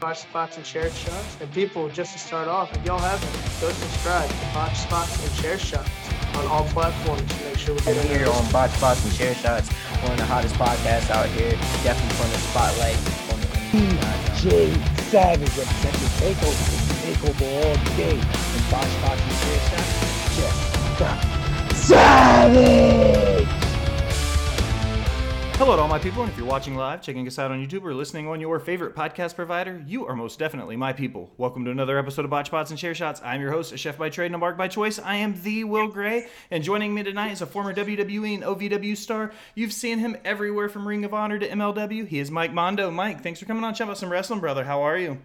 Botch Spots and Chair Shots. And people, just to start off, if y'all haven't, go subscribe to Botch Spots and Chair Shots on all platforms to make sure we get here on Botch Spots and Chair Shots, one of the hottest podcasts out here. Definitely putting the spotlight on the DJ Savage representing Takeover, Takeover all day. And Botch Spots and Chair Shots, check Savage! Hello to all my people, and if you're watching live, checking us out on YouTube, or listening on your favorite podcast provider, you are most definitely my people. Welcome to another episode of Botch Spots and Chair Shots. I'm your host, a chef by trade and a mark by choice. I am the Will Gray, and joining me tonight is a former WWE and OVW star. You've seen him everywhere from Ring of Honor to MLW. He is Mike Mondo. Mike, thanks for coming on. Chat about some wrestling, brother. How are you?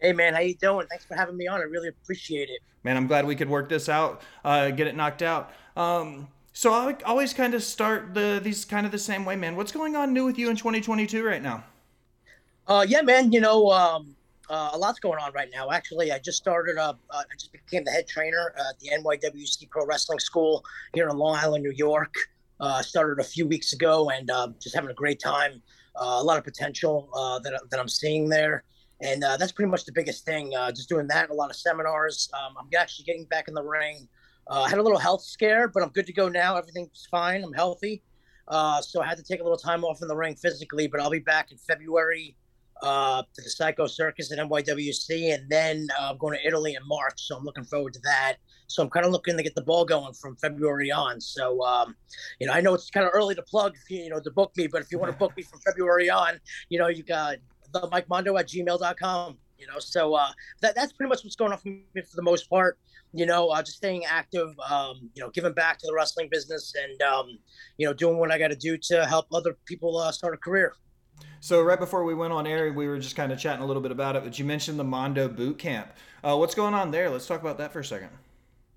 Hey man, how you doing? Thanks for having me on. I really appreciate it. Man, I'm glad we could work this out, uh, get it knocked out. Um, so I always kind of start the these kind of the same way, man. What's going on new with you in 2022 right now? Uh, yeah, man. You know, um, uh, a lot's going on right now. Actually, I just started. up. uh, I just became the head trainer at the NYWC Pro Wrestling School here in Long Island, New York. Uh, started a few weeks ago, and uh, just having a great time. Uh, a lot of potential uh, that that I'm seeing there, and uh, that's pretty much the biggest thing. Just doing that, a lot of seminars. Um, I'm actually getting back in the ring. Uh, I had a little health scare, but I'm good to go now. Everything's fine. I'm healthy. Uh, so I had to take a little time off in the ring physically, but I'll be back in February uh, to the Psycho Circus at NYWC, and then uh, I'm going to Italy in March. So I'm looking forward to that. So I'm kind of looking to get the ball going from February on. So um, you know, I know it's kind of early to plug, you, you know, to book me, but if you want to book me from February on, you know, you got the Mike Mondo at gmail.com. You know, so uh, that that's pretty much what's going on for me for the most part you know, uh, just staying active, um, you know, giving back to the wrestling business and, um, you know, doing what I got to do to help other people uh, start a career. So right before we went on air, we were just kind of chatting a little bit about it, but you mentioned the Mondo Boot Camp. Uh, what's going on there? Let's talk about that for a second.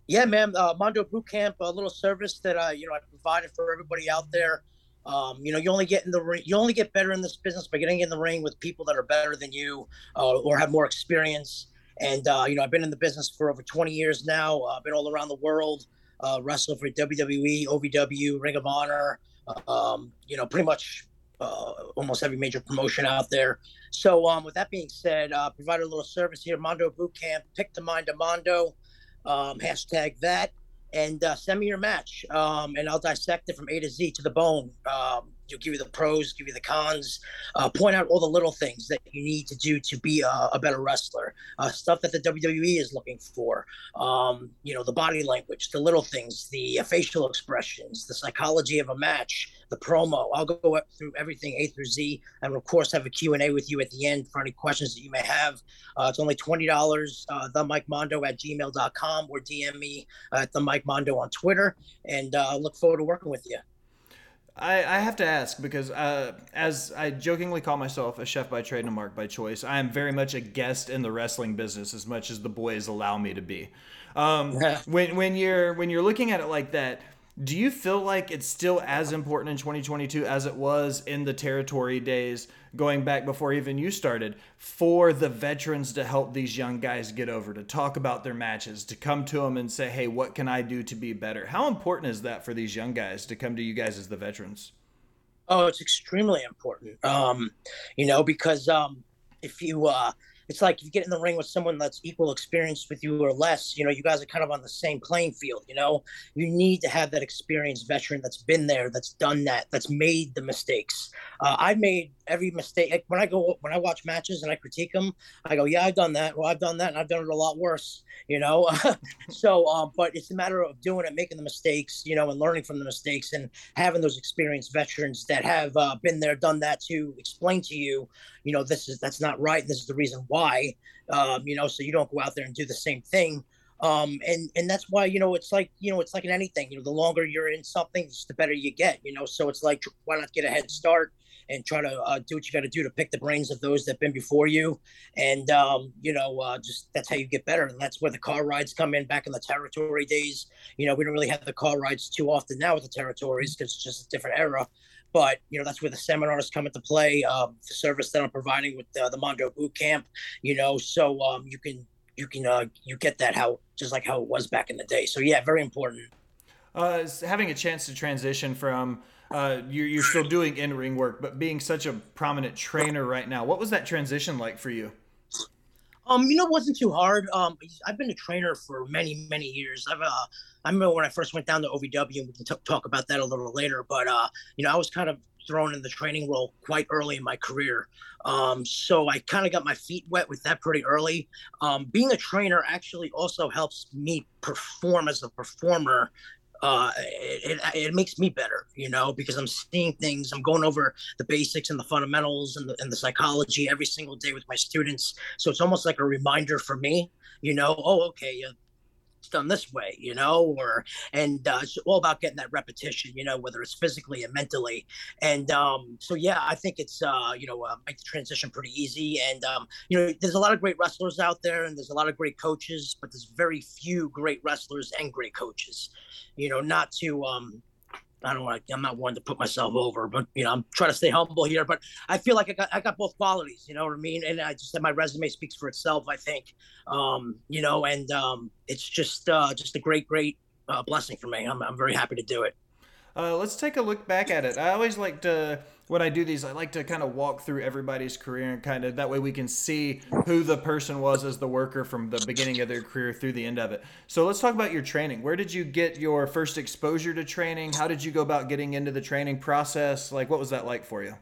Yeah, man, uh, Mondo Boot Camp, a little service that uh, you know I provided for everybody out there. Um, you know, you only get in the ring, you only get better in this business by getting in the ring with people that are better than you uh, or have more experience. And uh, you know, I've been in the business for over 20 years now. I've uh, been all around the world, uh, wrestling for WWE, OVW, Ring of Honor. Um, you know, pretty much uh, almost every major promotion out there. So, um, with that being said, uh, provide a little service here, Mondo Boot Camp. Pick the mind of Mondo. Um, hashtag that and uh, send me your match, um, and I'll dissect it from A to Z to the bone. Um, you'll give you the pros, give you the cons, uh, point out all the little things that you need to do to be a, a better wrestler, uh, stuff that the WWE is looking for. Um, you know, the body language, the little things, the facial expressions, the psychology of a match, the promo. I'll go through everything A through Z, and of course have a Q&A with you at the end for any questions that you may have. Uh, it's only $20, uh, the Mike Mondo at gmail.com or DM me at the Mike Mondo on Twitter, and uh, look forward to working with you. I, I have to ask because uh, as I jokingly call myself a chef by trade and a mark by choice, I am very much a guest in the wrestling business as much as the boys allow me to be. Um, when when you're when you're looking at it like that, do you feel like it's still as important in 2022 as it was in the territory days going back before even you started for the veterans to help these young guys get over to talk about their matches to come to them and say hey what can i do to be better? How important is that for these young guys to come to you guys as the veterans? Oh it's extremely important. Um you know because um if you uh it's like if you get in the ring with someone that's equal experience with you or less, you know, you guys are kind of on the same playing field. You know, you need to have that experienced veteran that's been there, that's done that, that's made the mistakes. Uh, I've made every mistake. Like when I go when I watch matches and I critique them, I go, yeah, I've done that. Well, I've done that, and I've done it a lot worse. You know, so um, but it's a matter of doing it, making the mistakes, you know, and learning from the mistakes, and having those experienced veterans that have uh, been there, done that to explain to you, you know, this is that's not right. This is the reason why. Um, you know, so you don't go out there and do the same thing um, and and that's why you know it's like you know it's like in anything you know the longer you're in something the better you get you know so it's like why not get a head start and try to uh, do what you got to do to pick the brains of those that've been before you. And um, you know uh, just that's how you get better. And that's where the car rides come in back in the territory days. You know we don't really have the car rides too often now with the territories because it's just a different era. But you know that's where the seminars come into play uh, the service that i'm providing with uh, the mondo boot camp you know. So um, you can you can uh, you get that how just like how it was back in the day. So yeah, very important. Uh, having a chance to transition from uh, you're, you're still doing in ring work, but being such a prominent trainer right now, what was that transition like for you? Um, you know, it wasn't too hard. Um, I've been a trainer for many, many years. I've, uh, I remember when I first went down to OVW, and we can t- talk about that a little later. But uh, you know, I was kind of thrown in the training role quite early in my career. Um, so I kind of got my feet wet with that pretty early. Um, being a trainer actually also helps me perform as a performer uh, it, it, makes me better, you know, because I'm seeing things, I'm going over the basics and the fundamentals and the, and the psychology every single day with my students. So it's almost like a reminder for me, you know, oh, okay, done this way, you know, or, and uh, it's all about getting that repetition, you know, whether it's physically and mentally. And um, so, yeah, I think it's, uh, you know, uh, make the transition pretty easy. And, um, you know, there's a lot of great wrestlers out there and there's a lot of great coaches, but there's very few great wrestlers and great coaches you know, not to um I don't I'm not one to put myself over, but you know, I'm trying to stay humble here. But I feel like I got I got both qualities, you know what I mean? And I just said my resume speaks for itself, I think. Um, you know, and um it's just uh just a great, great uh, blessing for me. I'm I'm very happy to do it. Uh, let's take a look back at it. I always like to, when I do these, I like to kind of walk through everybody's career and kind of that way we can see who the person was as the worker from the beginning of their career through the end of it. So let's talk about your training. Where did you get your first exposure to training? How did you go about getting into the training process? Like, what was that like for you?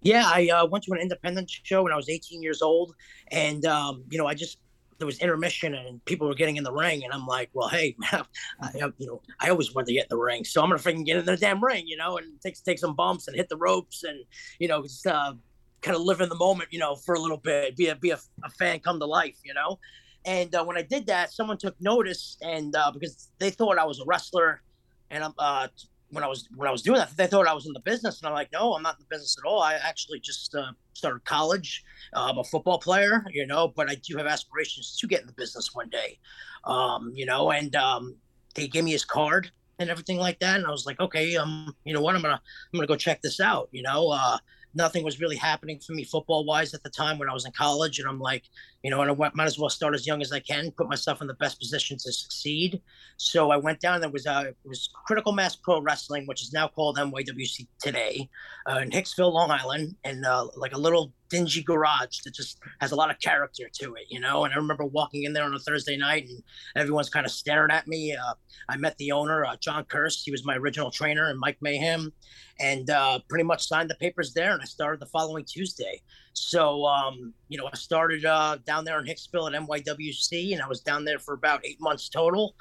Yeah, I uh, went to an independent show when I was 18 years old, and um, you know, I just there was intermission and people were getting in the ring, and I'm like, well, hey, man, I, you know, I always wanted to get in the ring, so I'm gonna freaking get in the damn ring, you know, and take take some bumps and hit the ropes, and you know, just uh, kind of live in the moment, you know, for a little bit, be a be a, a fan come to life, you know. And uh, when I did that, someone took notice, and uh, because they thought I was a wrestler, and I'm uh, when I was when I was doing that, they thought I was in the business, and I'm like, no, I'm not in the business at all. I actually just uh, started college. Uh, I'm a football player, you know, but I do have aspirations to get in the business one day, um, you know. And um, they gave me his card and everything like that, and I was like, okay, um, you know what, I'm gonna I'm gonna go check this out, you know. Uh, nothing was really happening for me football wise at the time when I was in college. And I'm like, you know, and I went, might as well start as young as I can, put myself in the best position to succeed. So I went down. There was a it was Critical Mass Pro Wrestling, which is now called NYWC today, uh, in Hicksville, Long Island, and uh, like a little dingy garage that just has a lot of character to it, you know. And I remember walking in there on a Thursday night, and everyone's kind of staring at me. Uh, I met the owner, uh, John Kirst. He was my original trainer, and Mike Mayhem, and uh, pretty much signed the papers there. And I started the following Tuesday. So, um, you know, I started uh, down there in Hicksville at NYWC, and I was down there for about eight months total.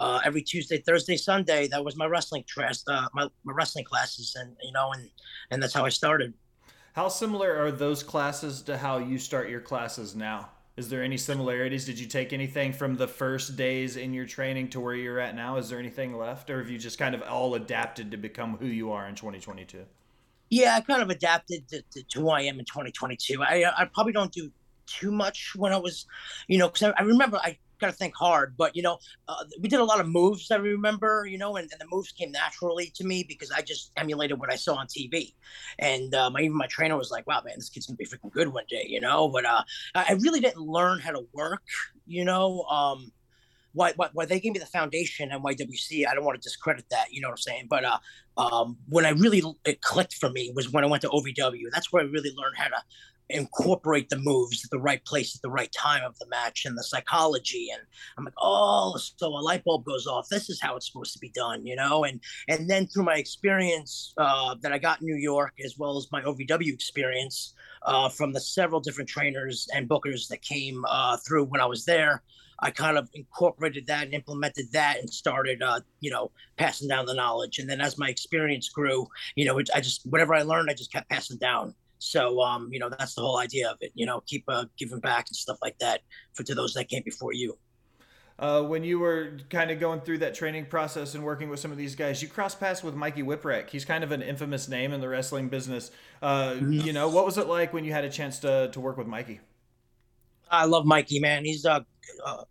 Uh, every Tuesday, Thursday, Sunday, that was my wrestling class, uh, my, my wrestling classes, and you know, and and that's how I started. How similar are those classes to how you start your classes now? Is there any similarities? Did you take anything from the first days in your training to where you're at now? Is there anything left, or have you just kind of all adapted to become who you are in 2022? Yeah, I kind of adapted to, to, to who I am in 2022. I I probably don't do too much when I was, you know, because I, I remember I got to think hard. But you know, uh, we did a lot of moves. I remember, you know, and, and, the moves came naturally to me because I just emulated what I saw on TV. And my, even my trainer was like, "Wow, man, this kid's gonna be freaking good one day," you know. But uh, I really didn't learn how to work, you know. Um, why, why, why they gave me the foundation NYWC, I don't want to discredit that, you know what I'm saying? But uh, um, when I really it clicked for me was when I went to OVW. That's where I really learned how to incorporate the moves at the right place at the right time of the match and the psychology and i'm like oh so a light bulb goes off this is how it's supposed to be done you know and and then through my experience uh, that i got in new york as well as my ovw experience uh, from the several different trainers and bookers that came uh, through when i was there I kind of incorporated that and implemented that and started, uh, you know, passing down the knowledge. And then as my experience grew, you know, it, I just, whatever I learned, I just kept passing down. So, um, you know, that's the whole idea of it. You know, keep uh, giving back and stuff like that for to those that came before you. Uh, when you were kind of going through that training process and working with some of these guys, you cross paths with Mikey Whipwreck. He's kind of an infamous name in the wrestling business. Uh, mm-hmm. You know, what was it like when you had a chance to to work with Mikey? I love Mikey, man. He's uh, uh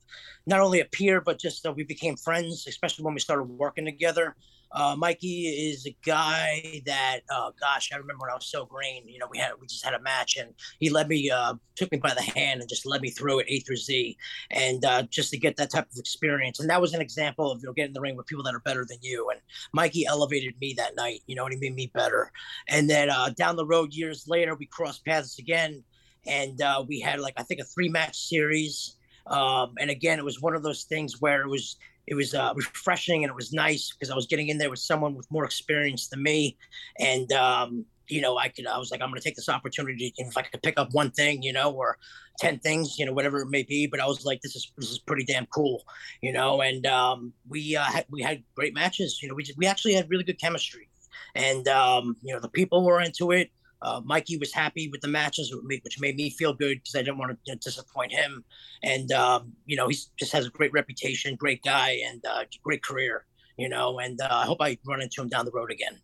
not only a peer, but just uh, we became friends, especially when we started working together. Uh, Mikey is a guy that, uh, gosh, I remember when I was so green. You know, we had we just had a match, and he led me, uh, took me by the hand, and just led me through it A through Z, and uh, just to get that type of experience. And that was an example of you know getting in the ring with people that are better than you. And Mikey elevated me that night. You know, and he made me better. And then uh, down the road, years later, we crossed paths again and uh, we had like I think a three match series. Um, and again, it was one of those things where it was it was uh, refreshing and it was nice because I was getting in there with someone with more experience than me, and um, you know I could I was like I'm going to take this opportunity if I could pick up one thing, you know, or ten things, you know, whatever it may be. But I was like, this is this is pretty damn cool, you know. And um, we uh, had we had great matches, you know. We just, we actually had really good chemistry, and um, you know the people were into it. Uh, Mikey was happy with the matches, which made me feel good because I didn't want to disappoint him. And um, you know, he just has a great reputation, great guy, and uh, great career. You know, and uh, I hope I run into him down the road again.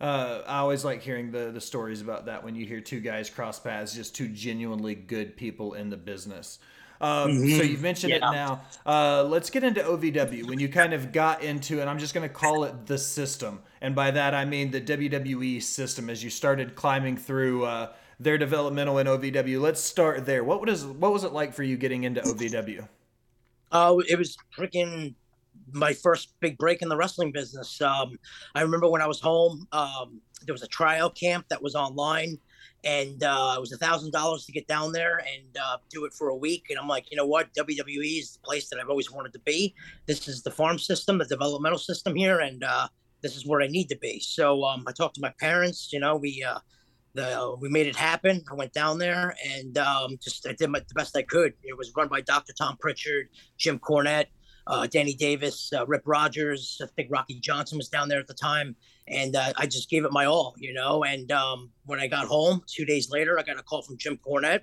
Uh, I always like hearing the the stories about that when you hear two guys cross paths, just two genuinely good people in the business. Um, mm-hmm. So you've mentioned yeah. it now. Uh, let's get into OVW. When you kind of got into, and I'm just going to call it the system, and by that I mean the WWE system. As you started climbing through uh, their developmental in OVW, let's start there. What was what was it like for you getting into OVW? Oh, it was freaking my first big break in the wrestling business. Um, I remember when I was home, um, there was a trial camp that was online and uh, it was a thousand dollars to get down there and uh, do it for a week. And I'm like, you know what, WWE is the place that I've always wanted to be. This is the farm system, the developmental system here, and uh, this is where I need to be. So um, I talked to my parents. You know, we uh, the we made it happen. I went down there and um, just I did my, the best I could. It was run by Dr. Tom Pritchard, Jim Cornette. Uh, Danny Davis, uh, Rip Rogers, I think Rocky Johnson was down there at the time and uh, I just gave it my all, you know. And um, when I got home, two days later, I got a call from Jim Cornette,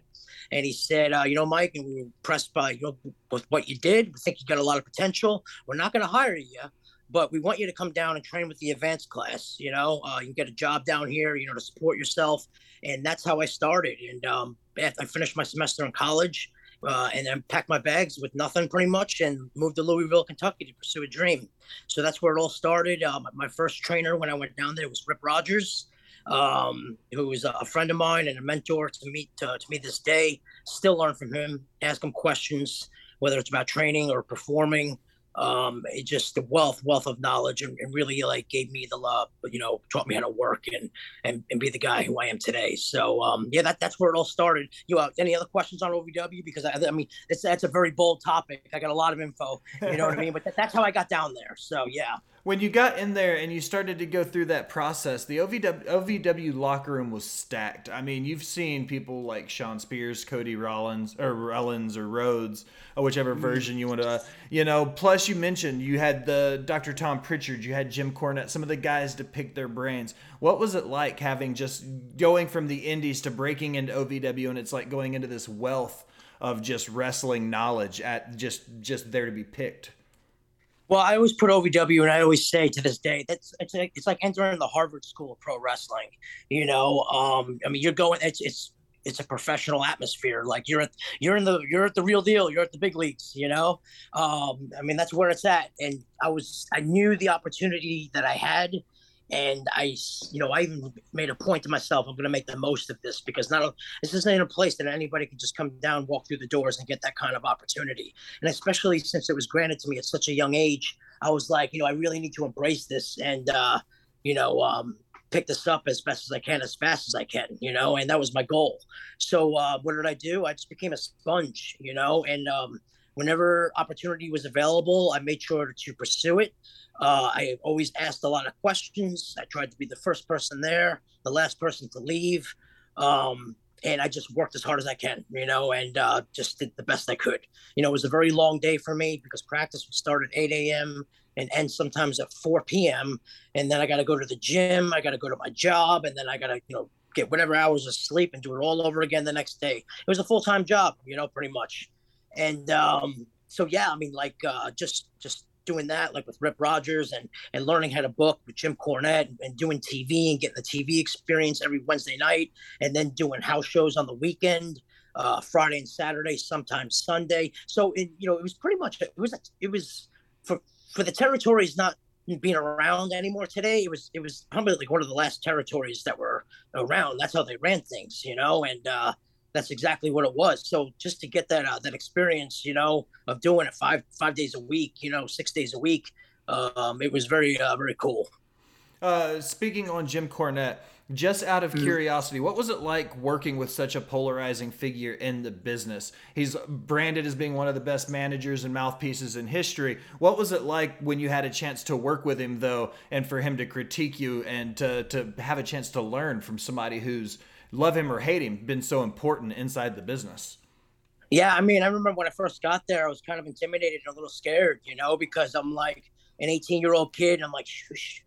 and he said, uh, "You know, Mike, and we were impressed by you know, with what you did. We think you got a lot of potential. We're not going to hire you." But we want you to come down and train with the advanced class. You know, uh, you can get a job down here. You know, to support yourself, and that's how I started. And um, I finished my semester in college uh, and then packed my bags with nothing pretty much and moved to Louisville, Kentucky to pursue a dream. So that's where it all started. Um, my first trainer when I went down there was Rip Rogers, um, who was a friend of mine and a mentor to me to, to me this day. Still learn from him, ask him questions, whether it's about training or performing um, it just the wealth wealth of knowledge and, and, really like gave me the love you know taught me how to work and and, and be the guy who I am today. So um, yeah that, that's where it all started. You uh, any other questions on OVW because I, I mean it's that's a very bold topic. I got a lot of info you know what I mean? But that, that's how I got down there. So yeah when you got in there and you started to go through that process, the OVW, OVW locker room was stacked. I mean, you've seen people like Shawn Spears, Cody Rollins, or Rollins, or Rhodes, or whichever mm-hmm. version you want to, you know. Plus, you mentioned you had the Dr. Tom Pritchard, you had Jim Cornette, some of the guys to pick their brains. What was it like having just going from the Indies to breaking into OVW, and it's like going into this wealth of just wrestling knowledge at just just there to be picked? Well, I always put OVW, and I always say to this day, that's it's like, it's like entering the Harvard School of Pro Wrestling. You know, um, I mean, you're going. It's it's it's a professional atmosphere. Like you're at you're in the you're at the real deal. You're at the big leagues. You know, um, I mean that's where it's at. And I was I knew the opportunity that I had, and I, you know, I even made a point to myself, I'm going to make the most of this because not this isn't a place that anybody can just come down, walk through the doors, and get that kind of opportunity. And especially since it was granted to me at such a young age, I was like, you know, I really need to embrace this and, uh, you know, um, pick this up as best as I can, as fast as I can, you know, and that was my goal. So uh, what did I do? I just became a sponge, you know, and um, whenever opportunity was available, I made sure to pursue it. Uh, I always asked a lot of questions. I tried to be the first person there, the last person to leave. Um, and I just worked as hard as I can, you know, and uh, just did the best I could. You know, it was a very long day for me because practice would start at 8 a.m. and end sometimes at 4 p.m. And then I got to go to the gym, I got to go to my job, and then I got to, you know, get whatever hours of sleep and do it all over again the next day. It was a full time job, you know, pretty much. And um, so, yeah, I mean, like uh, just just doing that, like with Rip Rogers and and learning how to book with Jim Cornette and, doing TV and getting the TV experience every Wednesday night, and then doing house shows on the weekend. Uh, Friday and Saturday, sometimes Sunday. So it, you know, it was pretty much it was it was for for the territories not being around anymore today. It was it was probably like one of the last territories that were around. That's how they ran things, you know. And uh, that's exactly what it was. So just to get that uh, that experience, you know, of doing it five five days a week, you know, six days a week, um, it was very uh, very cool. Uh, speaking on Jim Cornette, just out of curiosity, what was it like working with such a polarizing figure in the business? He's branded as being one of the best managers and mouthpieces in history. What was it like when you had a chance to work with him, though, and for him to critique you and to, to have a chance to learn from somebody who's, love him or hate him, been so important inside the business? Yeah, I mean, I remember when I first got there, I was kind of intimidated and a little scared, you know, because I'm like, an 18 year old kid. And I'm like,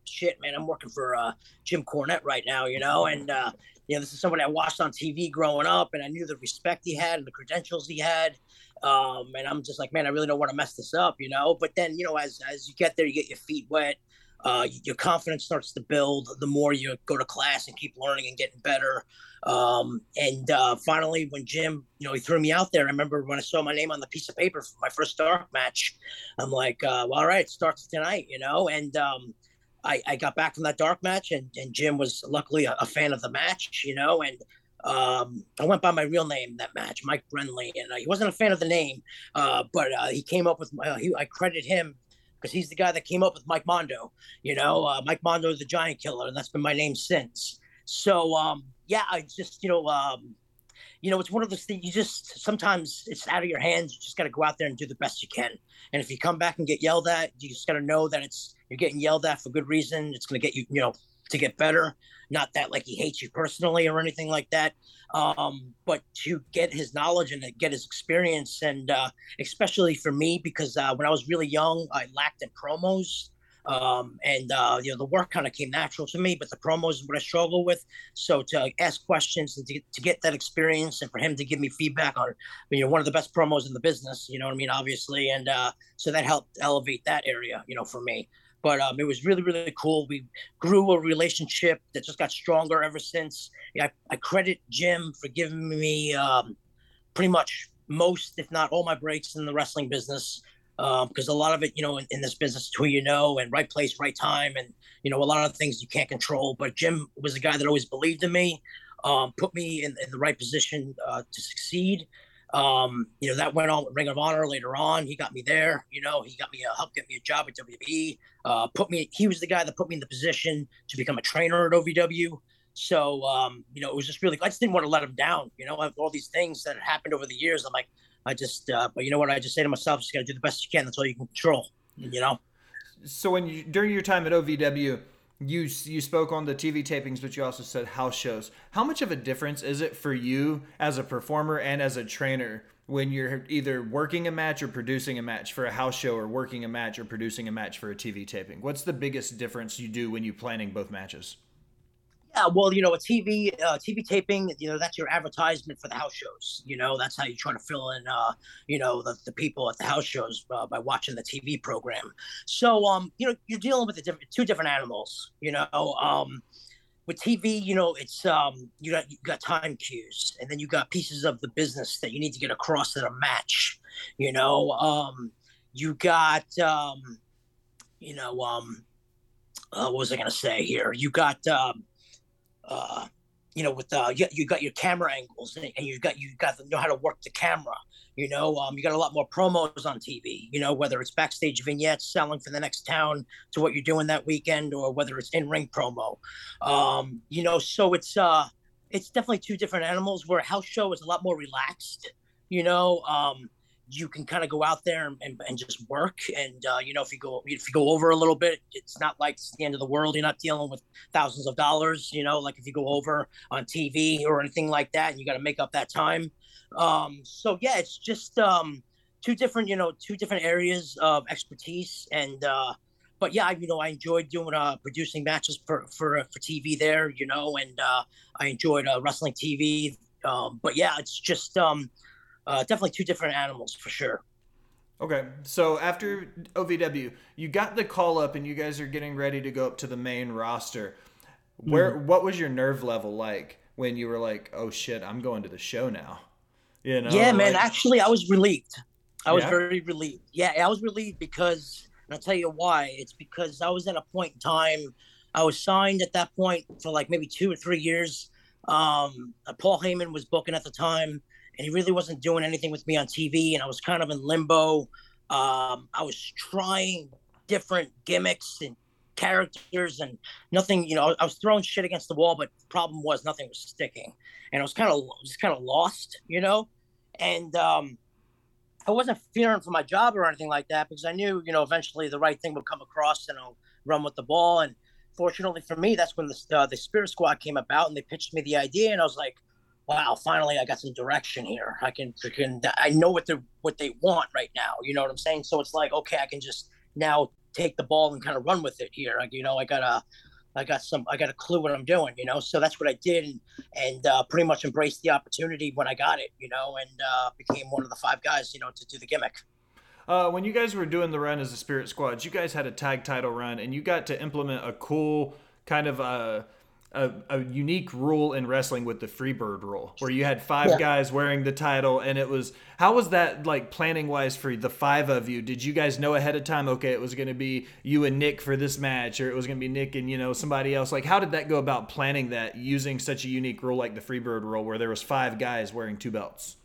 shit, man, I'm working for uh, Jim Cornette right now, you know, and uh, you know, this is somebody I watched on TV growing up, and I knew the respect he had and the credentials he had. Um, and I'm just like, man, I really don't want to mess this up, you know. But then, you know, as as you get there, you get your feet wet. Uh, your confidence starts to build the more you go to class and keep learning and getting better. Um, and uh, finally, when Jim, you know, he threw me out there, I remember when I saw my name on the piece of paper for my first dark match, I'm like, uh, well, all right, it starts tonight, you know. And um, I, I got back from that dark match, and, and Jim was luckily a, a fan of the match, you know, and um, I went by my real name that match, Mike Brendli, and uh, he wasn't a fan of the name, uh, but uh, he came up with my. Uh, he, I credit him because he's the guy that came up with Mike Mondo. You know, uh, Mike Mondo is the Giant Killer, and that's been my name since. So um, yeah, I just you know, um, you know, it's one of those things. You just sometimes it's out of your hands. You just got to go out there and do the best you can. And if you come back and get yelled at, you just got to know that it's you're getting yelled at for good reason. It's going to get you, you know, to get better. Not that like he hates you personally or anything like that, um, but to get his knowledge and get his experience, and uh, especially for me because uh, when I was really young, I lacked in promos. Um, and uh, you know the work kind of came natural to me, but the promos is what I struggle with. So to ask questions and to, to get that experience, and for him to give me feedback on, you know, one of the best promos in the business. You know what I mean? Obviously, and uh, so that helped elevate that area. You know, for me. But um, it was really, really cool. We grew a relationship that just got stronger ever since. I, I credit Jim for giving me um, pretty much most, if not all, my breaks in the wrestling business because um, a lot of it, you know, in, in, this business, who you know, and right place, right time, and you know, a lot of things you can't control. But Jim was a guy that always believed in me, um, put me in, in, the right position uh, to succeed. Um, you know, that went on with Ring of Honor later on. He got me there. You know, he got me a, helped get me a job at WWE. Uh, put me. He was the guy that put me in the position to become a trainer at OVW. So, um, you know, it was just really. I just didn't want to let him down. You know, all these things that happened over the years. I'm like, I just, uh, but you know what? I just say to myself, just got to do the best you can. That's all you can control. You know. So when you during your time at OVW, you you spoke on the TV tapings, but you also said house shows. How much of a difference is it for you as a performer and as a trainer when you're either working a match or producing a match for a house show, or working a match or producing a match for a TV taping? What's the biggest difference you do when you're planning both matches? Yeah, well, you know, a TV uh, TV taping, you know, that's your advertisement for the house shows. You know, that's how you try to fill in, uh, you know, the, the people at the house shows uh, by watching the TV program. So, um, you know, you're dealing with different, two different animals. You know, um, with TV, you know, it's um, you got you got time cues, and then you got pieces of the business that you need to get across at a match. You know, um, you got um, you know, um, uh, what was I gonna say here? You got um uh, you know, with uh, you, you got your camera angles and, you got you got to know how to work the camera. You know, um, you got a lot more promos on TV. You know, whether it's backstage vignettes selling for the next town to what you're doing that weekend, or whether it's in ring promo. Um, you know, so it's uh, it's definitely two different animals. Where a house show is a lot more relaxed. You know, um, you can kind of go out there and, and, and just work. And uh, you know, if you go if you go over a little bit, it's not like it's the end of the world. You're not dealing with thousands of dollars. You know, like if you go over on TV or anything like that, and you got to make up that time. Um, so yeah, it's just um, two different you know two different areas of expertise and. Uh, but yeah, you know, I enjoyed doing uh, producing matches for for for TV there, you know, and uh, I enjoyed uh, wrestling TV. Um, but yeah, it's just um, uh, definitely two different animals for sure. Okay, so after OVW, you got the call up, and you guys are getting ready to go up to the main roster. Where, mm. what was your nerve level like when you were like, "Oh shit, I'm going to the show now"? You know? Yeah, man. Like, actually, I was relieved. I was yeah? very relieved. Yeah, I was relieved because, and I'll tell you why. It's because I was at a point in time. I was signed at that point for like maybe two or three years. Um, Paul Heyman was booking at the time and he really wasn't doing anything with me on TV, and I was kind of in limbo. Um, I was trying different gimmicks and characters and nothing. You know, I was throwing shit against the wall, but problem was nothing was sticking, and I was kind of just kind of lost. You know, and um, I wasn't fearing for my job or anything like that because I knew, you know, eventually the right thing would come across and I'll run with the ball. And fortunately for me, that's when the uh, the Spirit Squad came about and they pitched me the idea, and I was like, wow, finally I got some direction here. I can freaking I know what they what they want right now. You know what I'm saying? So it's like, okay, I can just now take the ball and kind of run with it here. Like, you know, I got a I got some I got a clue what I'm doing, you know. So that's what I did and and uh, pretty much embraced the opportunity when I got it, you know, and uh, became one of the five guys, you know, to do the gimmick. Uh, when you guys were doing the run as a Spirit Squad, you guys had a tag title run, and you got to implement a cool kind of uh, a, a unique rule in wrestling with the Freebird rule, where you had five yeah. guys wearing the title, and it was how was that like planning wise for the five of you? Did you guys know ahead of time? Okay, it was going to be you and Nick for this match, or it was going to be Nick and you know somebody else. Like, how did that go about planning that using such a unique rule like the Freebird rule, where there was five guys wearing two belts?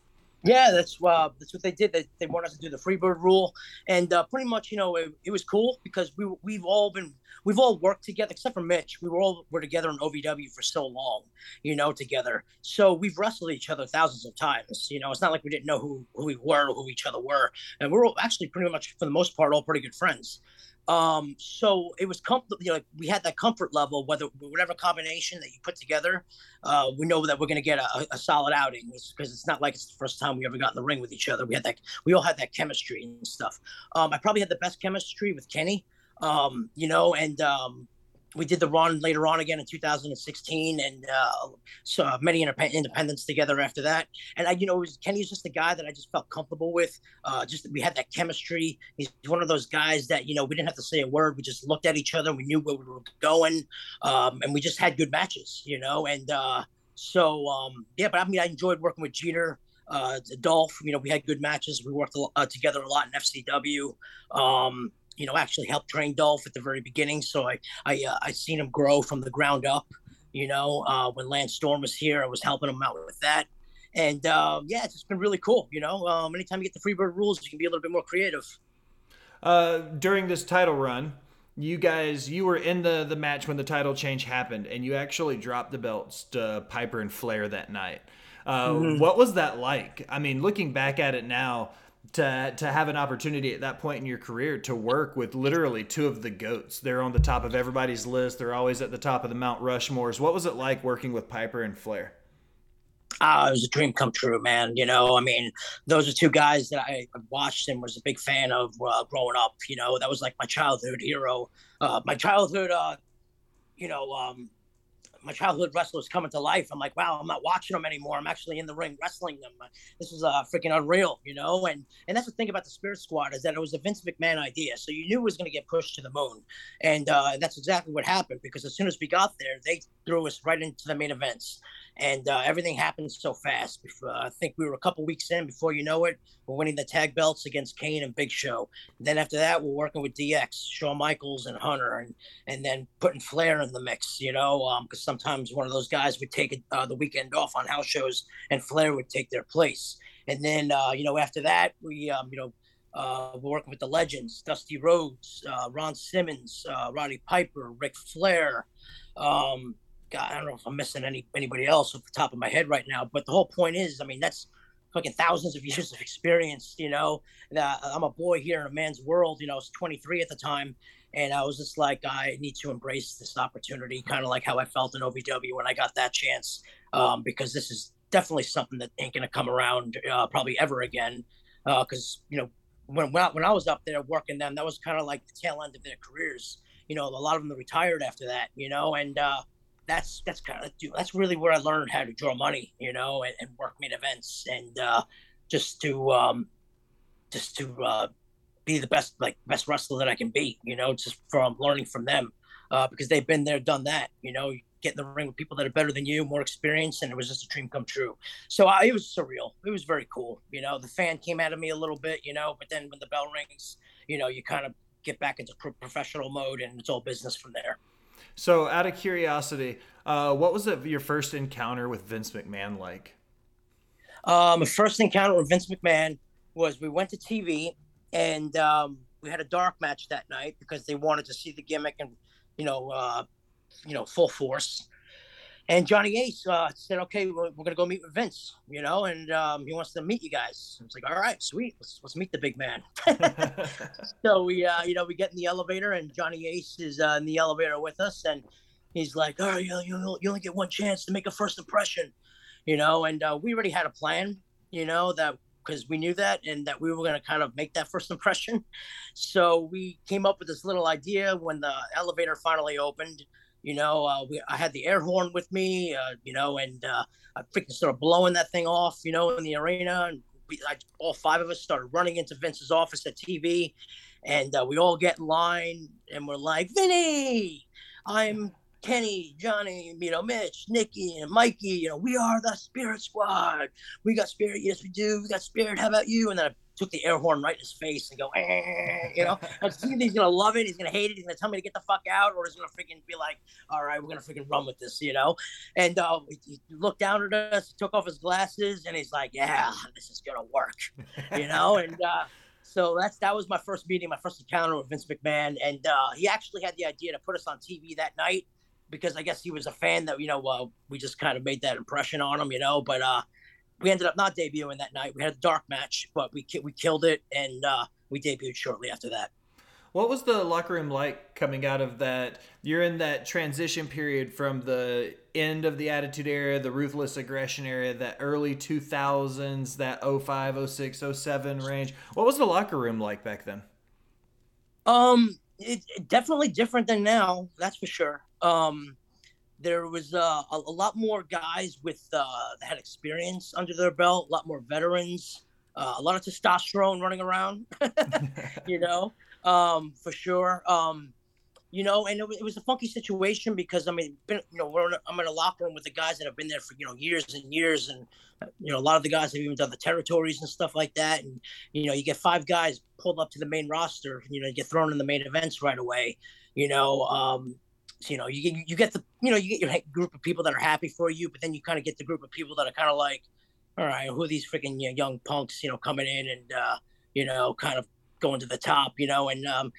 Yeah, that's uh, that's what they did. They, they wanted us to do the Freebird rule, and uh, pretty much, you know, it, it was cool because we we've all been we've all worked together except for Mitch. We were all were together in OVW for so long, you know, together. So we've wrestled each other thousands of times. You know, it's not like we didn't know who who we were or who each other were, and we're actually pretty much for the most part all pretty good friends. Um, so it was comfortable. You know, we had that comfort level. Whether whatever combination that you put together, uh, we know that we're going to get a, a, solid outing because it's not like it's the first time we ever got in the ring with each other. We had that. We all had that chemistry and stuff. Um, I probably had the best chemistry with Kenny. Um, you know, and um, we did the run later on again in 2016 and uh, so many many independents together after that. And i you know was, kenny's just a guy that i just felt comfortable with. Uh, just we had that chemistry. He's one of those guys that you know we didn't have to say a word. We just looked at each other we knew where we were going. Um, and we just had good matches you know and uh, so um, yeah but i mean i enjoyed working with jeter uh, Dolph, you know, we had good matches. We worked uh, together a lot in FCW. Um, you know, actually helped train Dolph at the very beginning. So I I uh, I seen him grow from the ground up. You know, uh, when Lance Storm was here, I was helping him out with that. And uh, yeah, it's just been really cool. You know, um, anytime you get the Freebird rules, you can be a little bit more creative. Uh, during this title run, you guys, you were in the the match when the title change happened, and you actually dropped the belts to Piper and Flair that night. Uh, mm-hmm. What was that like? I mean, looking back at it now, to to have an opportunity at that point in your career to work with literally two of the goats. They're on the top of everybody's list. They're always at the top of the Mount Rushmores. What was it like working with Piper and Flair? Uh, it was a dream come true, man. You know, I mean, those are two guys that I watched and was a big fan of uh, growing up. You know, that was like my childhood hero. Uh, my childhood, uh, you know, um, my childhood wrestlers coming to life. I'm like, wow, I'm not watching them anymore. I'm actually in the ring wrestling them. This is uh, freaking unreal, you know. And and that's the thing about the Spirit Squad is that it was a Vince McMahon idea, so you knew it was going to get pushed to the moon, and uh, that's exactly what happened. Because as soon as we got there, they threw us right into the main events and uh, everything happened so fast. I think we were a couple weeks in before you know it, we're winning the tag belts against Kane and Big Show. And then after that, we're working with DX, Shawn Michaels, and Hunter, and and then putting Flair in the mix. You know, because um, sometimes one of those guys would take uh, the weekend off on house shows, and Flair would take their place. And then uh, you know after that, we um, you know. Uh, we're working with the legends, Dusty Rhodes, uh, Ron Simmons, uh, Roddy Piper, Ric Flair, um, God, I don't know if I'm missing any anybody else off the top of my head right now, but the whole point is, I mean, that's fucking thousands of years of experience, you know. That I'm a boy here in a man's world, you know. I was 23 at the time, and I was just like, I need to embrace this opportunity, kind of like how I felt in OVW when I got that chance, um, because this is definitely something that ain't gonna come around uh, probably ever again, because uh, you know. When, when I, when I was up there working them, that was kind of like the tail end of their careers. You know, a lot of them retired after that. You know, and uh, that's that's kind of that's really where I learned how to draw money, you know, and, and work main events and uh, just to um, just to uh, be the best like best wrestler that I can be, you know, just from learning from them uh, because they've been there, done that, you know. Get in the ring with people that are better than you, more experience, and it was just a dream come true. So uh, it was surreal. It was very cool. You know, the fan came out of me a little bit, you know, but then when the bell rings, you know, you kind of get back into professional mode, and it's all business from there. So, out of curiosity, uh, what was it, your first encounter with Vince McMahon like? Um, my first encounter with Vince McMahon was we went to TV and um, we had a dark match that night because they wanted to see the gimmick and you know, uh, you know, full force. And Johnny Ace uh, said, "Okay, we're, we're, gonna go meet with Vince, you know, and um, he wants to meet you guys." I was like, "All right, sweet, let's, let's meet the big man." so we, uh, you know, we get in the elevator, and Johnny Ace is uh, in the elevator with us, and he's like, "All right, you, you, you only get one chance to make a first impression, you know." And uh, we already had a plan, you know, that because we knew that and that we were going to kind of make that first impression. So we came up with this little idea when the elevator finally opened you know, uh, we, I had the air horn with me, uh, you know, and uh, I freaking started blowing that thing off, you know, in the arena. And we, I, all five of us started running into Vince's office at TV, and uh, we all get in line, and we're like, Vinny, I'm Kenny, Johnny, you know, Mitch, Nikki, and Mikey. You know, we are the Spirit Squad. We got Spirit. Yes, we do. We got Spirit. How about you? And then I took the air horn right in his face and go, eh, you know, he's gonna love it, he's gonna hate it, he's gonna tell me to get the fuck out, or he's gonna freaking be like, all right, we're gonna freaking run with this, you know. And uh, he looked down at us, took off his glasses, and he's like, yeah, this is gonna work, you know. and uh, so that's that was my first meeting, my first encounter with Vince McMahon, and uh, he actually had the idea to put us on TV that night because I guess he was a fan that you know uh, we just kind of made that impression on him, you know. But uh, we ended up not debuting that night. We had a dark match, but we we killed it, and uh, we debuted shortly after that. What was the locker room like coming out of that? You're in that transition period from the end of the Attitude Era, the Ruthless Aggression Era, that early 2000s, that 05, 06, 07 range. What was the locker room like back then? Um, it, it definitely different than now. That's for sure. Um, there was uh, a, a, lot more guys with uh, that had experience under their belt, a lot more veterans, uh, a lot of testosterone running around, you know, um, for sure. Um, you know, and it was, it was, a funky situation because I mean, been, you know, we're in a, I'm in a locker room with the guys that have been there for you know years and years, and you know, a lot of the guys have even done the territories and stuff like that. And you know, you get five guys pulled up to the main roster, you know, you get thrown in the main events right away. You know, um, you know, you get you get the you know you get your group of people that are happy for you, but then you kind of get the group of people that are kind of like, all right, who are these freaking you know, young punks, you know, coming in and uh, you know, kind of going to the top, you know, and um,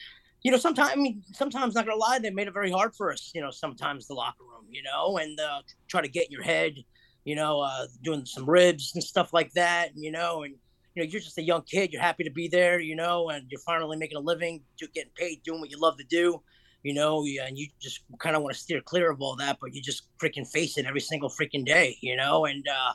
you know, sometimes I mean, sometimes not gonna lie, they made it very hard for us, you know, sometimes the locker room, you know, and uh, try to get in your head, you know, uh, doing some ribs and stuff like that, you know, and you know, you're just a young kid, you're happy to be there, you know, and you're finally making a living, getting paid, doing what you love to do you know, and you just kind of want to steer clear of all that, but you just freaking face it every single freaking day, you know, and uh,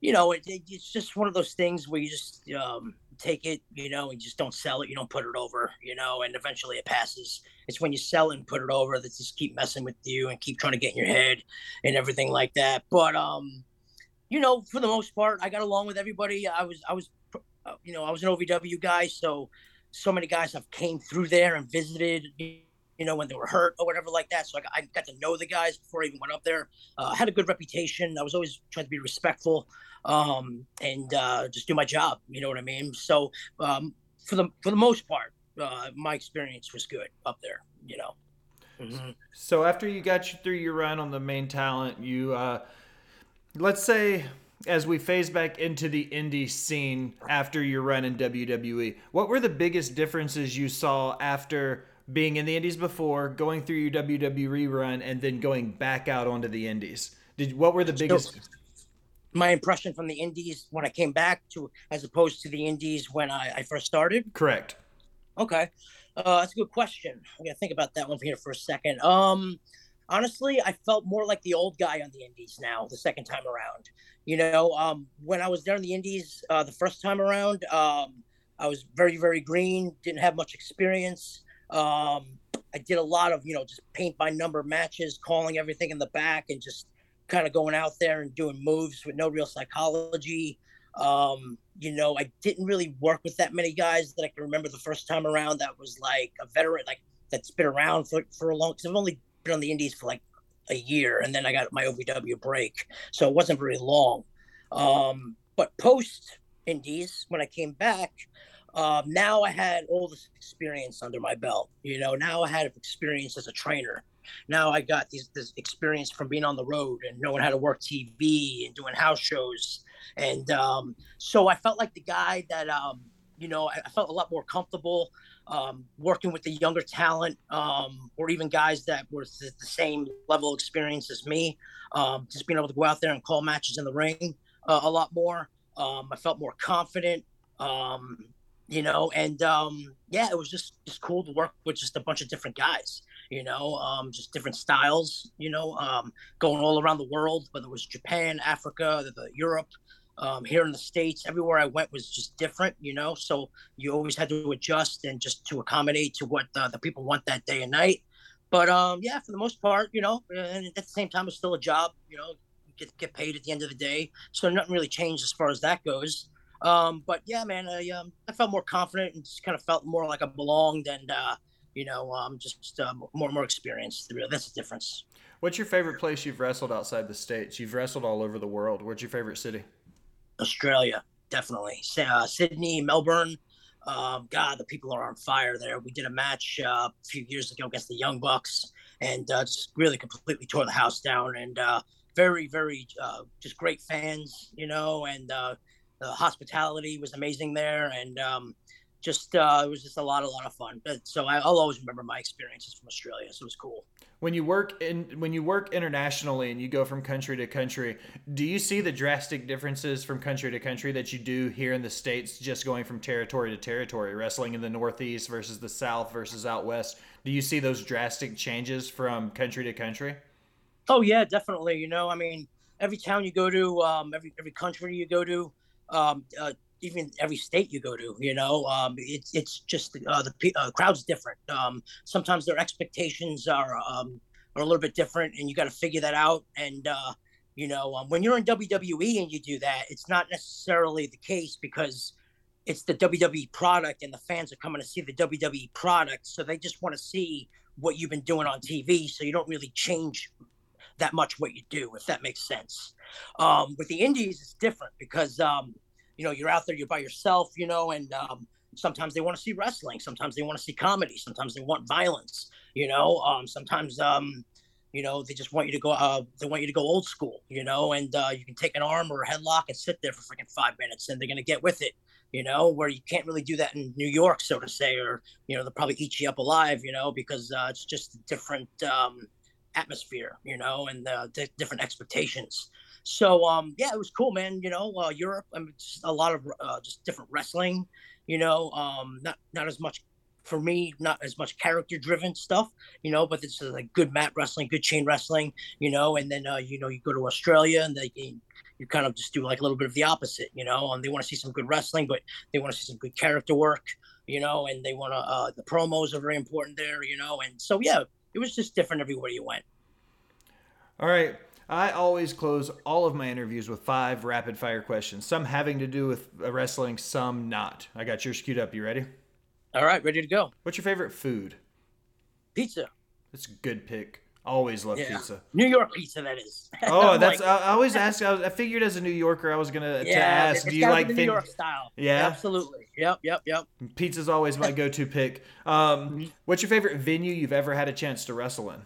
you know, it, it, it's just one of those things where you just um, take it, you know, and just don't sell it, you don't put it over, you know, and eventually it passes. It's when you sell and put it over that just keep messing with you and keep trying to get in your head and everything like that. But um, you know, for the most part, I got along with everybody. I was, I was, uh, you know, I was an OVW guy, so so many guys have came through there and visited you know, when they were hurt or whatever like that. So I got, I got to know the guys before I even went up there. Uh, I had a good reputation. I was always trying to be respectful um, and uh, just do my job. You know what I mean? So um, for the for the most part, uh, my experience was good up there. You know. Mm-hmm. So after you got you through your run on the main talent, you uh, let's say as we phase back into the indie scene after your run in WWE, what were the biggest differences you saw after being in the indies before, going through your WWE rerun, and then going back out onto the indies? Did what were the biggest? So, my impression from the indies when I came back to, as opposed to the indies when I, I first started. Correct. Okay, uh, that's a good question. I gotta think about that one here for a second. Um, honestly, I felt more like the old guy on the indies now, the second time around. You know, um, when I was there in the indies uh, the first time around, um, I was very, very green, didn't have much experience. Um, I did a lot of, you know, just paint by number matches, calling everything in the back and just kind of going out there and doing moves with no real psychology. Um, you know, I didn't really work with that many guys that I can remember the first time around that was like a veteran, like that's been around for, for a long because I've only been on the indies for like a year and then I got my OVW break. So it wasn't very long. Um, but post indies, when I came back, um, now I had all this experience under my belt. You know, now I had experience as a trainer. Now I got these, this experience from being on the road and knowing how to work TV and doing house shows. And um, so I felt like the guy that, um, you know, I, felt a lot more comfortable um, working with the younger talent, um, or even guys that were the same level of experience as me. Um, just being able to go out there and call matches in the ring uh, a lot more. Um, I felt more confident, um, you know, and um, yeah, it was just just cool to work with just a bunch of different guys, you know, um just different styles, you know, um going all around the world, whether it was Japan, Africa, the, the Europe, um, here in the states everywhere i went was just different you know so you always had to adjust and just to accommodate to what uh, the people want that day and night. But um, yeah for the most part you know and at the same time it's still a job you know get, get paid at the end of the day. So nothing really changed as far as that goes um, but yeah man I, um, I felt more confident and just kind of felt more like i belonged and uh, you know um, just uh, more more experience that's the difference what's your favorite place you've wrestled outside the states you've wrestled all over the world where's your favorite city Australia, definitely. Uh, Sydney, Melbourne. Um, God, the people are on fire there. We did a match uh, a few years ago against the Young Bucks, and uh, just really completely tore the house down. And uh, very, very, uh, just great fans, you know. And uh, the hospitality was amazing there, and um, just uh, it was just a lot, a lot of fun. But, so I, will always remember my experiences from Australia. So it was cool. When you work in when you work internationally and you go from country to country, do you see the drastic differences from country to country that you do here in the states, just going from territory to territory, wrestling in the Northeast versus the South versus out west? Do you see those drastic changes from country to country? Oh yeah, definitely. You know, I mean, every town you go to, um, every every country you go to, um, uh, even every state you go to, you know, um, it's it's just uh, the uh, crowd's different. Um, sometimes their expectations are um, are a little bit different, and you got to figure that out. And uh, you know, um, when you're in WWE and you do that, it's not necessarily the case because it's the WWE product, and the fans are coming to see the WWE product, so they just want to see what you've been doing on TV. So you don't really change that much what you do, if that makes sense. Um, with the indies, it's different because um, you know you're out there you're by yourself you know and um, sometimes they want to see wrestling sometimes they want to see comedy sometimes they want violence you know? Um, sometimes um, you know they just want you to go uh, they want you to go old school you know? And uh, you can take an arm or a headlock and sit there for freaking five minutes and they're to get with it you know? Where you can't really do that in new york so to say or you know they'll probably eat you up alive you know? Because uh, it's just different um, atmosphere you know and uh, different expectations so um, yeah, it was cool, man. You know, uh, Europe, I mean, just a lot of uh, just different wrestling. You know, um, not not as much for me, not as much character driven stuff. You know, but it's uh, like good mat wrestling, good chain wrestling. You know, and then uh, you know you go to Australia and they you kind of just do like a little bit of the opposite. You know, and they want to see some good wrestling, but they want to see some good character work. You know, and they want to uh, the promos are very important there. You know, and so yeah, it was just different everywhere you went. All right. I always close all of my interviews with five rapid fire questions, some having to do with wrestling, some not. I got yours queued up. You ready? All right, ready to go. What's your favorite food? Pizza. That's a good pick. Always love yeah. pizza. New York pizza, that is. Oh, that's. like, I, always ask. I, was, I, figured as a New Yorker, I was gonna yeah, to ask. Do you like New York style? Yeah, absolutely. Yep, yep, yep. Pizza's always my go-to pick. Um, what's your favorite venue you've ever had a chance to wrestle in?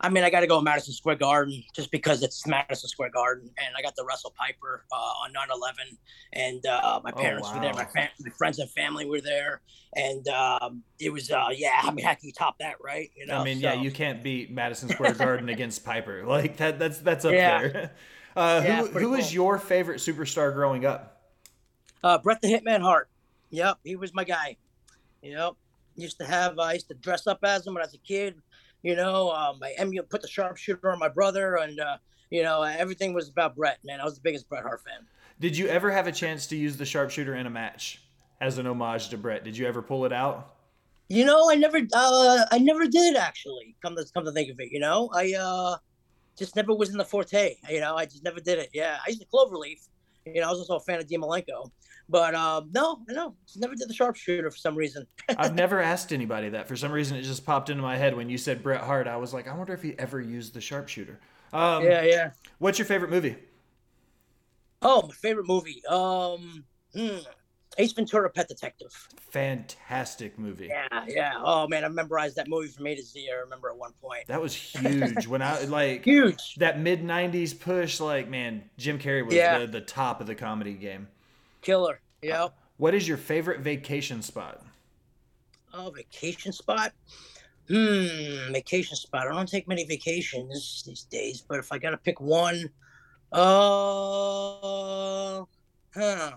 I mean, I got to go Madison Square Garden just because it's Madison Square Garden, and I got to wrestle Piper uh, on 9/11, and uh, my oh, parents oh, wow. were there, my, fam- my, friends and family were there, and um, it was uh, yeah. I mean, how can you top that, right? You know. I mean, so. yeah, you can't beat Madison Square Garden against Piper. Like that. That's that's up yeah. there. Uh, yeah, who who cool. was your favorite superstar growing up? Uh, Bret the Hitman Hart. Yep, he was my guy. Yep, used to have. I used to dress up as him when I was a kid you know, um, I emu put the sharpshooter on my brother, and uh, you know, everything was about Bret. Man, I was the biggest Bret Hart fan. Did you ever have a chance to use the sharpshooter in a match as an homage to Bret? Did you ever pull it out? You know, I never, uh, I never did actually. Come to come to think of it, you know, I uh, just never was in the forte. You know, I just never did it. Yeah, I used to cloverleaf. You know, I was also a fan of Dean Malenko. But um, no, no, never did the sharpshooter for some reason. I've never asked anybody that. For some reason, it just popped into my head when you said Bret Hart. I was like, I wonder if he ever used the sharpshooter. Um, yeah, yeah. What's your favorite movie? Oh, my favorite movie. Um, hmm, Ace Ventura: Pet Detective. Fantastic movie. Yeah, yeah. Oh man, I memorized that movie from A to Z. I remember at one point. That was huge. when I like huge that mid '90s push. Like man, Jim Carrey was yeah. the, the top of the comedy game. Killer. Yep. What is your favorite vacation spot? Oh, vacation spot. Hmm, vacation spot. I don't take many vacations these days, but if I gotta pick one, uh, huh.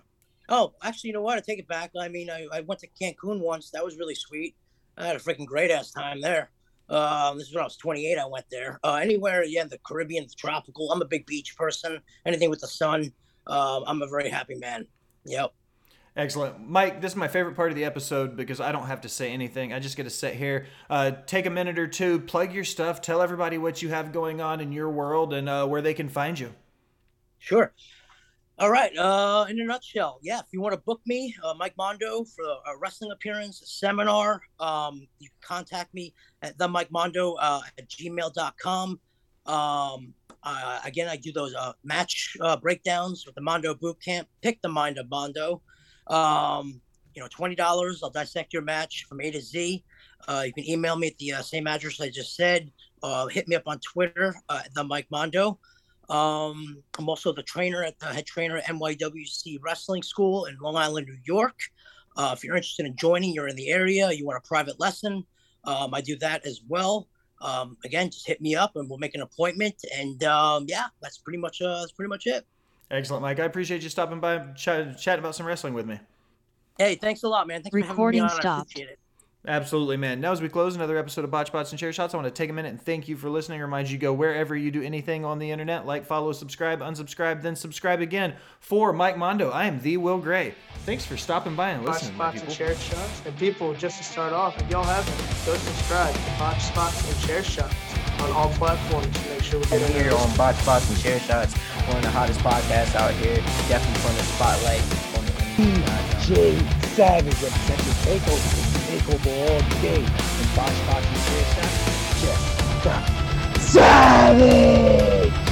Oh, actually, you know what? I take it back. I mean, I, I went to Cancun once. That was really sweet. I had a freaking great ass time there. Um, this is when I was 28. I went there. Uh, anywhere, yeah, the Caribbean, the tropical. I'm a big beach person. Anything with the sun. Um, I'm a very happy man. Yep. Excellent. Mike, this is my favorite part of the episode because I don't have to say anything. I just get to sit here, uh, take a minute or two, plug your stuff, tell everybody what you have going on in your world and uh, where they can find you. Sure. All right. Uh, in a nutshell, yeah. If you want to book me, uh, Mike Mondo, for a wrestling appearance, a seminar, um, you can contact me at the Mike Mondo uh, at gmail.com. Um, uh, again, I do those uh, match uh, breakdowns with the Mondo Boot Camp. Pick the mind of Mondo. Um, you know, twenty dollars. I'll dissect your match from A to Z. Uh, you can email me at the uh, same address I just said. Uh, hit me up on Twitter, the Mike Mondo. Um, I'm also the trainer at the head trainer at NYWC Wrestling School in Long Island, New York. Uh, if you're interested in joining, you're in the area, you want a private lesson, um, I do that as well. Um, again, just hit me up and we'll make an appointment. And um, yeah, that's pretty much uh, that's pretty much it. Excellent, Mike. I appreciate you stopping by and chat, chat about some wrestling with me. Hey, thanks a lot, man. Thanks Recording for having me on. I stopped. Appreciate it. Absolutely, man. Now, as we close another episode of Botch Spots and Chair Shots, I want to take a minute and thank you for listening. Remind you go wherever you do anything on the internet, like, follow, subscribe, unsubscribe, then subscribe again. For Mike Mondo, I am the Will Gray. Thanks for stopping by and Botch listening, Botch spots and people. chair shots. And people, just to start off, if y'all haven't, go subscribe to Botch spots and chair shots on all platforms. To make sure we get here on Botch Spots and Chair Shots, one of the hottest podcasts out here. Definitely putting the spotlight on the industry. DJ Savage representing Takeover. Takeover all day. And Botch Spots and Chair Shot. Savage!